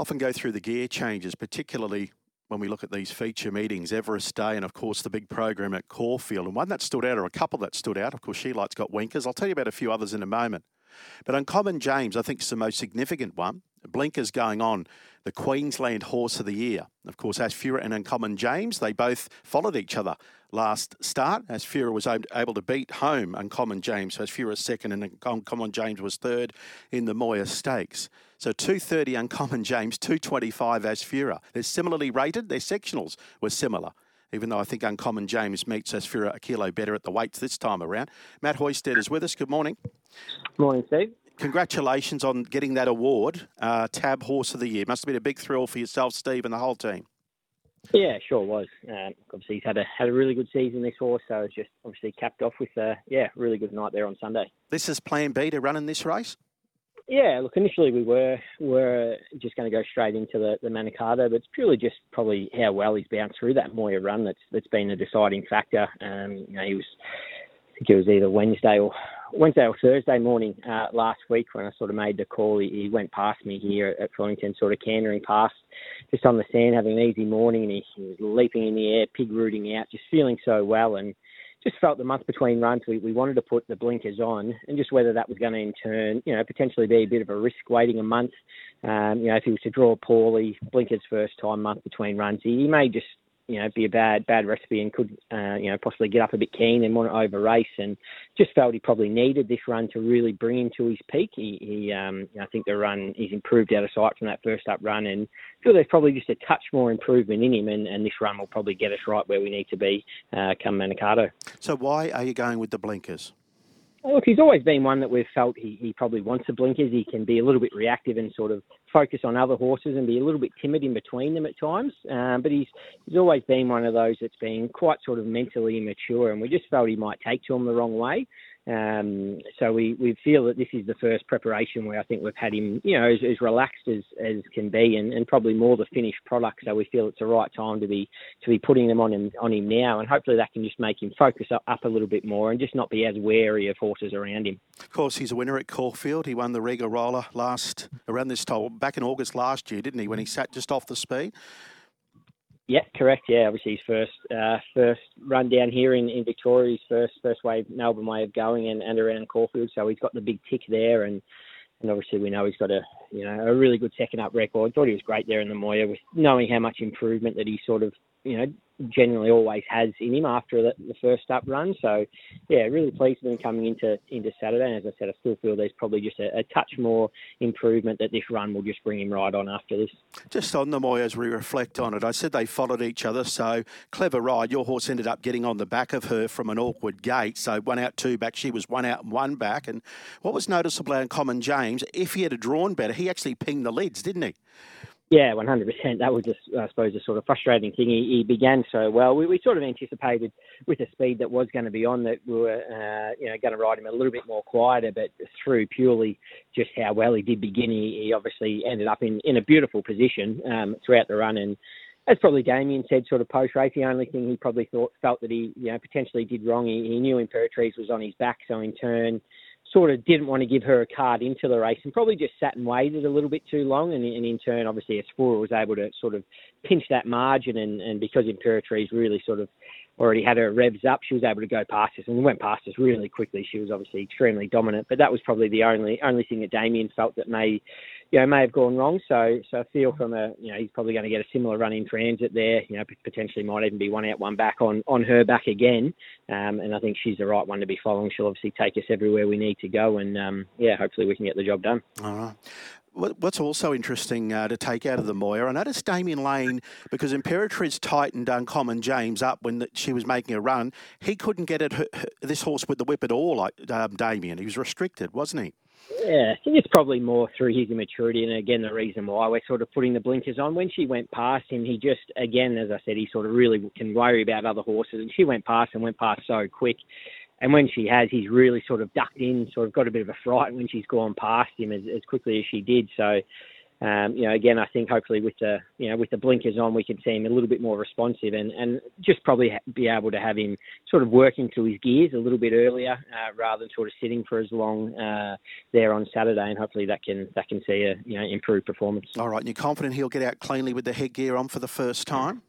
often go through the gear changes, particularly when we look at these feature meetings, Everest Day, and of course the big program at Caulfield. And one that stood out, or a couple that stood out, of course, She Light's got winkers. I'll tell you about a few others in a moment. But Uncommon James, I think, is the most significant one. Blinkers going on, the Queensland Horse of the Year. Of course, Asfoora and Uncommon James, they both followed each other last start. Asfoora was able to beat home Uncommon James. So Asfoora second and Uncommon James was third in the Moir Stakes. So 230 Uncommon James, 225 Asfoora. They're similarly rated. Their sectionals were similar even though I think Uncommon James meets Asfoora a kilo better at the weights this time around. Matt Hoysted is with us. Good morning. Morning, Steve. Congratulations on getting that award, uh, Tab Horse of the Year. Must have been a big thrill for yourself, Steve, and the whole team. Yeah, sure was. Um, obviously, he's had a had a really good season this horse, so it's just obviously capped off with a yeah really good night there on Sunday. This is Plan B to run in this race. Yeah, look, initially we were were just going to go straight into the, the Manikato, but it's purely just probably how well he's bounced through that Moir run that's that's been a deciding factor. Um, you know, he was I think it was either Wednesday or Wednesday or Thursday morning uh, last week when I sort of made the call. He, he went past me here at Flemington, sort of cantering past, just on the sand, having an easy morning, and he, he was leaping in the air, pig rooting out, just feeling so well, and just felt the month between runs we, we wanted to put the blinkers on, and just whether that was going to in turn, you know, potentially be a bit of a risk waiting a month. Um, you know, if he was to draw poorly, blinkers first time month between runs, he, he may just you know, be a bad bad recipe and could, uh, you know, possibly get up a bit keen and want to over race. And just felt he probably needed this run to really bring him to his peak. He, he um, I think the run he's improved out of sight from that first up run, and feel there's probably just a touch more improvement in him. And, and this run will probably get us right where we need to be uh, come Manikato. So why are you going with the blinkers? Well, Look, he's always been one that we've felt he, he probably wants the blinkers. He can be a little bit reactive and sort of focus on other horses and be a little bit timid in between them at times. Um, but he's he's always been one of those that's been quite sort of mentally immature, and we just felt he might take to him the wrong way. Um, so we, we feel that this is the first preparation where I think we've had him, you know, as, as relaxed as, as can be, and, and probably more the finished product. So we feel it's the right time to be to be putting them on him on him now, and hopefully that can just make him focus up, up a little bit more and just not be as wary of horses around him. Of course, he's a winner at Caulfield. He won the Regal Roller last around this time back in August last year, didn't he? When he sat just off the speed. Yeah, correct. Yeah, obviously his first uh, first run down here in, in Victoria, his first first wave Melbourne way of going and, and around Caulfield. So he's got the big tick there, and and obviously we know he's got a you know a really good second up record. Thought he was great there in the Moir, with knowing how much improvement that he sort of you know generally always has in him after the, the, first up run. So, yeah, really pleased with him coming into into Saturday. And as I said, I still feel there's probably just a, a, touch more improvement that this run will just bring him right on after this. Just on the Moir, as we reflect on it, I said they followed each other. So, clever ride. Your horse ended up getting on the back of her from an awkward gate. So, one out, two back. She was one out and one back. And what was noticeable Uncommon James, if he had drawn better, he actually pinged the lids, didn't he? Yeah, 100%. That was just, I suppose, a sort of frustrating thing. He, he began so well. We, we, sort of anticipated with the speed that was going to be on that we were, uh, you know, going to ride him a little bit more quieter, but through purely just how well he did begin, he, he obviously ended up in, in a beautiful position um, throughout the run. And as probably Damian said, sort of post race, the only thing he probably thought felt that he, you know, potentially did wrong. He, he knew Imperatriz was on his back, so in turn sort of didn't want to give her a card into the race and probably just sat and waited a little bit too long. And, and in turn, obviously, Asfoora was able to sort of pinch that margin. And, and because Imperatriz really sort of already had her revs up, she was able to go past us and went past us really quickly. She was obviously extremely dominant, but that was probably the only only thing that Damian felt that may you know, may have gone wrong. So, so I feel from a, you know, he's probably going to get a similar run in transit there. You know, potentially might even be one out, one back on on her back again. Um, and I think she's the right one to be following. She'll obviously take us everywhere we need to go, and um, yeah, hopefully we can get the job done. All right. What's also interesting uh, to take out of the Moir, I noticed Damian Lane, because Imperatriz tightened Uncommon James up when the, she was making a run, he couldn't get at her, this horse with the whip at all, like um, Damian. He was restricted, wasn't he? Yeah, I think it's probably more through his immaturity, and again, the reason why we're sort of putting the blinkers on. When she went past him, he just, again, as I said, he sort of really can worry about other horses, and she went past and went past so quick. And when she has, he's really sort of ducked in, sort of got a bit of a fright when she's gone past him as, as quickly as she did. So, um, you know, again, I think hopefully with the you know with the blinkers on, we can see him a little bit more responsive and and just probably be able to have him sort of working through his gears a little bit earlier uh, rather than sort of sitting for as long uh, there on Saturday, and hopefully that can that can see a you know improved performance. All right, and you're confident he'll get out cleanly with the headgear on for the first time?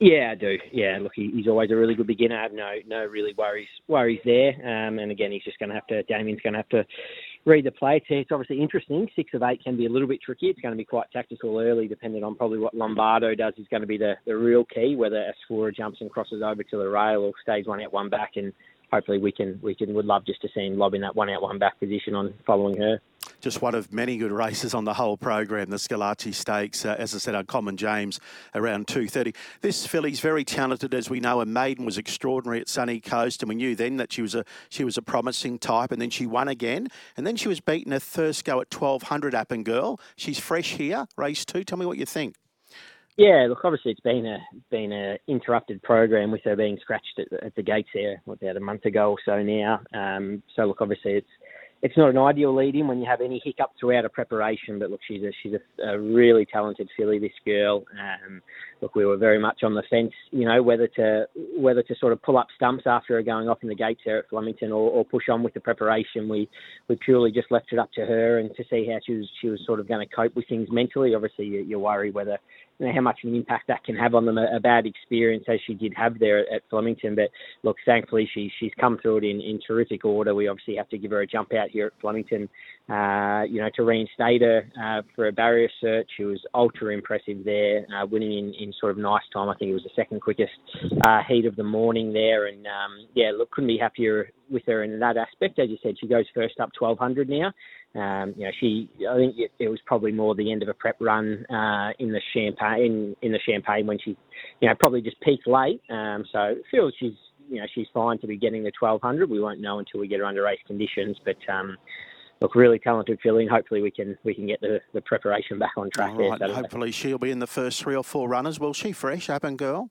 Yeah, I do. Yeah, look, he, he's always a really good beginner. I have no no really worries worries there. Um, and again, he's just going to have to. Damian's going to have to read the play. It's, obviously interesting. Six of eight can be a little bit tricky. It's going to be quite tactical early, depending on probably what Lombardo does. Is going to be the the real key. Whether Asfoora jumps and crosses over to the rail or stays one out, one back, and hopefully we can we can would love just to see him lobbing that one out, one back position on following her just one of many good races on the whole program, the Schillaci Stakes. Uh, as I said, Uncommon James around 2.30. This filly's very talented, as we know. A maiden was extraordinary at Sunny Coast, and we knew then that she was a she was a promising type, and then she won again. And then she was beaten a first go at 1200 Appen Girl. She's fresh here, race two. Tell me what you think. Yeah, look, obviously it's been a been a interrupted program with her being scratched at at the gates there about a month ago or so now. Um, so look, obviously it's it's not an ideal lead in when you have any hiccup throughout a preparation. But look, she's a she's a, a really talented filly. This girl. Um, look, we were very much on the fence, you know, whether to whether to sort of pull up stumps after her going off in the gates there at Flemington, or, or push on with the preparation. We we purely just left it up to her and to see how she was she was sort of going to cope with things mentally. Obviously, you, you worry whether you know, how much of an impact that can have on them. A, a, bad experience as she did have there at Flemington, but look, thankfully she she's come through it in, in terrific order. We obviously have to give her a jump out here at Flemington, uh, you know, to reinstate her uh, for a barrier search. She was ultra impressive there, uh, winning in, in sort of nice time. I think it was the second quickest uh, heat of the morning there, and um, yeah, look, couldn't be happier with her in that aspect. As you said, she goes first up 1200 now. Um, you know, she I think it, it, was probably more the end of a prep run uh, in the champagne in in, the champagne when she, you know, probably just peaked late. Um, so feels she's you know she's fine to be getting the 1200. We won't know until we get her under race conditions, but. Um, look, really talented filly, and hopefully we can we can get the, the preparation back on track All right. there. Hopefully she'll be in the first three or four runners. Will she? Fresh, up and Girl.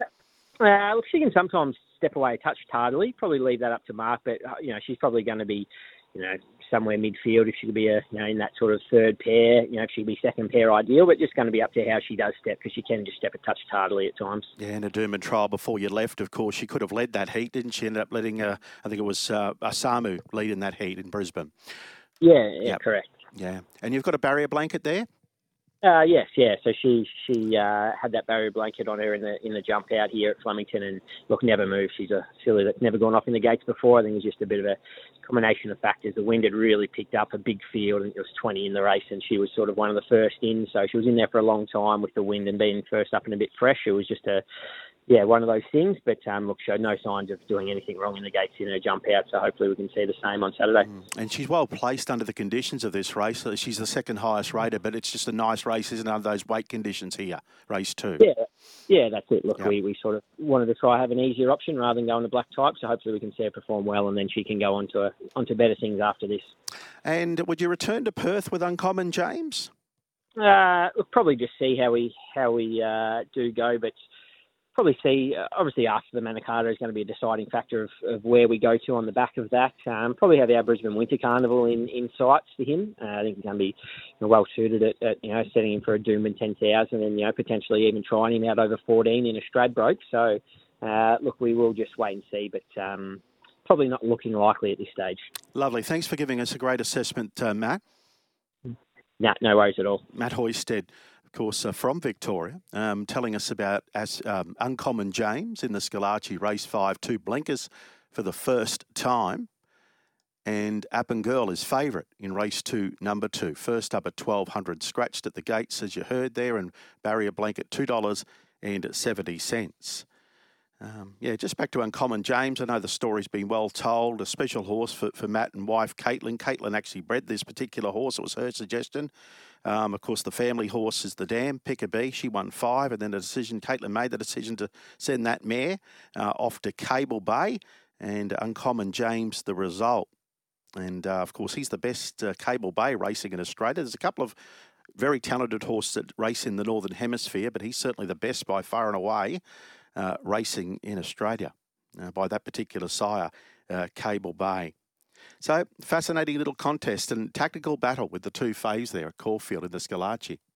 Uh, look, she can sometimes step away a touch tardily. Probably leave that up to Mark, but uh, you know she's probably going to be, you know, somewhere midfield if she could be a you know in that sort of third pair. You know, if she could be second pair ideal, but just going to be up to how she does step because she can just step a touch tardily at times. Yeah, in a Doomben trial before you left, of course, she could have led that heat, didn't she? Ended up letting, uh, I think it was uh, Asamu lead in that heat in Brisbane. Yeah, yeah, yep. correct. Yeah, and you've got a barrier blanket there. Uh, yes, yeah. So she she uh, had that barrier blanket on her in the in the jump out here at Flemington, and look, never moved. She's a filly that's never gone off in the gates before. I think it was just a bit of a combination of factors. The wind had really picked up a big field, and it was 20 in the race, and she was sort of one of the first in. So she was in there for a long time with the wind and being first up and a bit fresh. It was just a yeah, one of those things. But um, look, showed no signs of doing anything wrong in the gates in her jump out. So hopefully we can see the same on Saturday. Mm. And she's well placed under the conditions of this race. She's the second highest rated, but it's just a nice race, isn't it, under those weight conditions here, race two? Yeah, yeah, that's it. Look, yep. we, we sort of wanted to try have an easier option rather than going to black type. So hopefully we can see her perform well, and then she can go on to a, onto better things after this. And would you return to Perth with Uncommon James? Uh, look, probably just see how we how we uh, do go, but probably see, uh, obviously, after the Manikato is going to be a deciding factor of, of where we go to on the back of that. Um, probably have our Brisbane Winter Carnival in, in sights for him. Uh, I think he's going to be you know, well suited at, at, you know setting him for a Doomben 10,000 and you know potentially even trying him out over 14 in a Stradbroke. So uh, look, we will just wait and see, but. Um, probably not looking likely at this stage. Lovely. Thanks for giving us a great assessment, uh, Matt. No, no worries at all. Matt Hoysted of course, uh, from Victoria, um, telling us about as, um, Uncommon James in the Schillaci Race 5 2 blinkers for the first time. And Appen Girl is favourite in race two, number two. First up at 1200, scratched at the gates, as you heard there, and barrier blanket $2.70. Um, yeah, just back to Uncommon James. I know the story's been well told. A special horse for, for Matt and wife Caitlin. Caitlin actually bred this particular horse. It was her suggestion. Um, of course, the family horse is the Dam, Pick a Bee. She won five, and then the decision, Caitlin made the decision to send that mare uh, off to Cable Bay, and Uncommon James the result. And uh, of course, he's the best uh, Cable Bay racing in Australia. There's a couple of very talented horses that race in the Northern Hemisphere, but he's certainly the best by far and away uh, racing in Australia uh, by that particular sire, uh, Cable Bay. So, fascinating little contest and tactical battle with the two faves there at Caulfield in the Schillaci.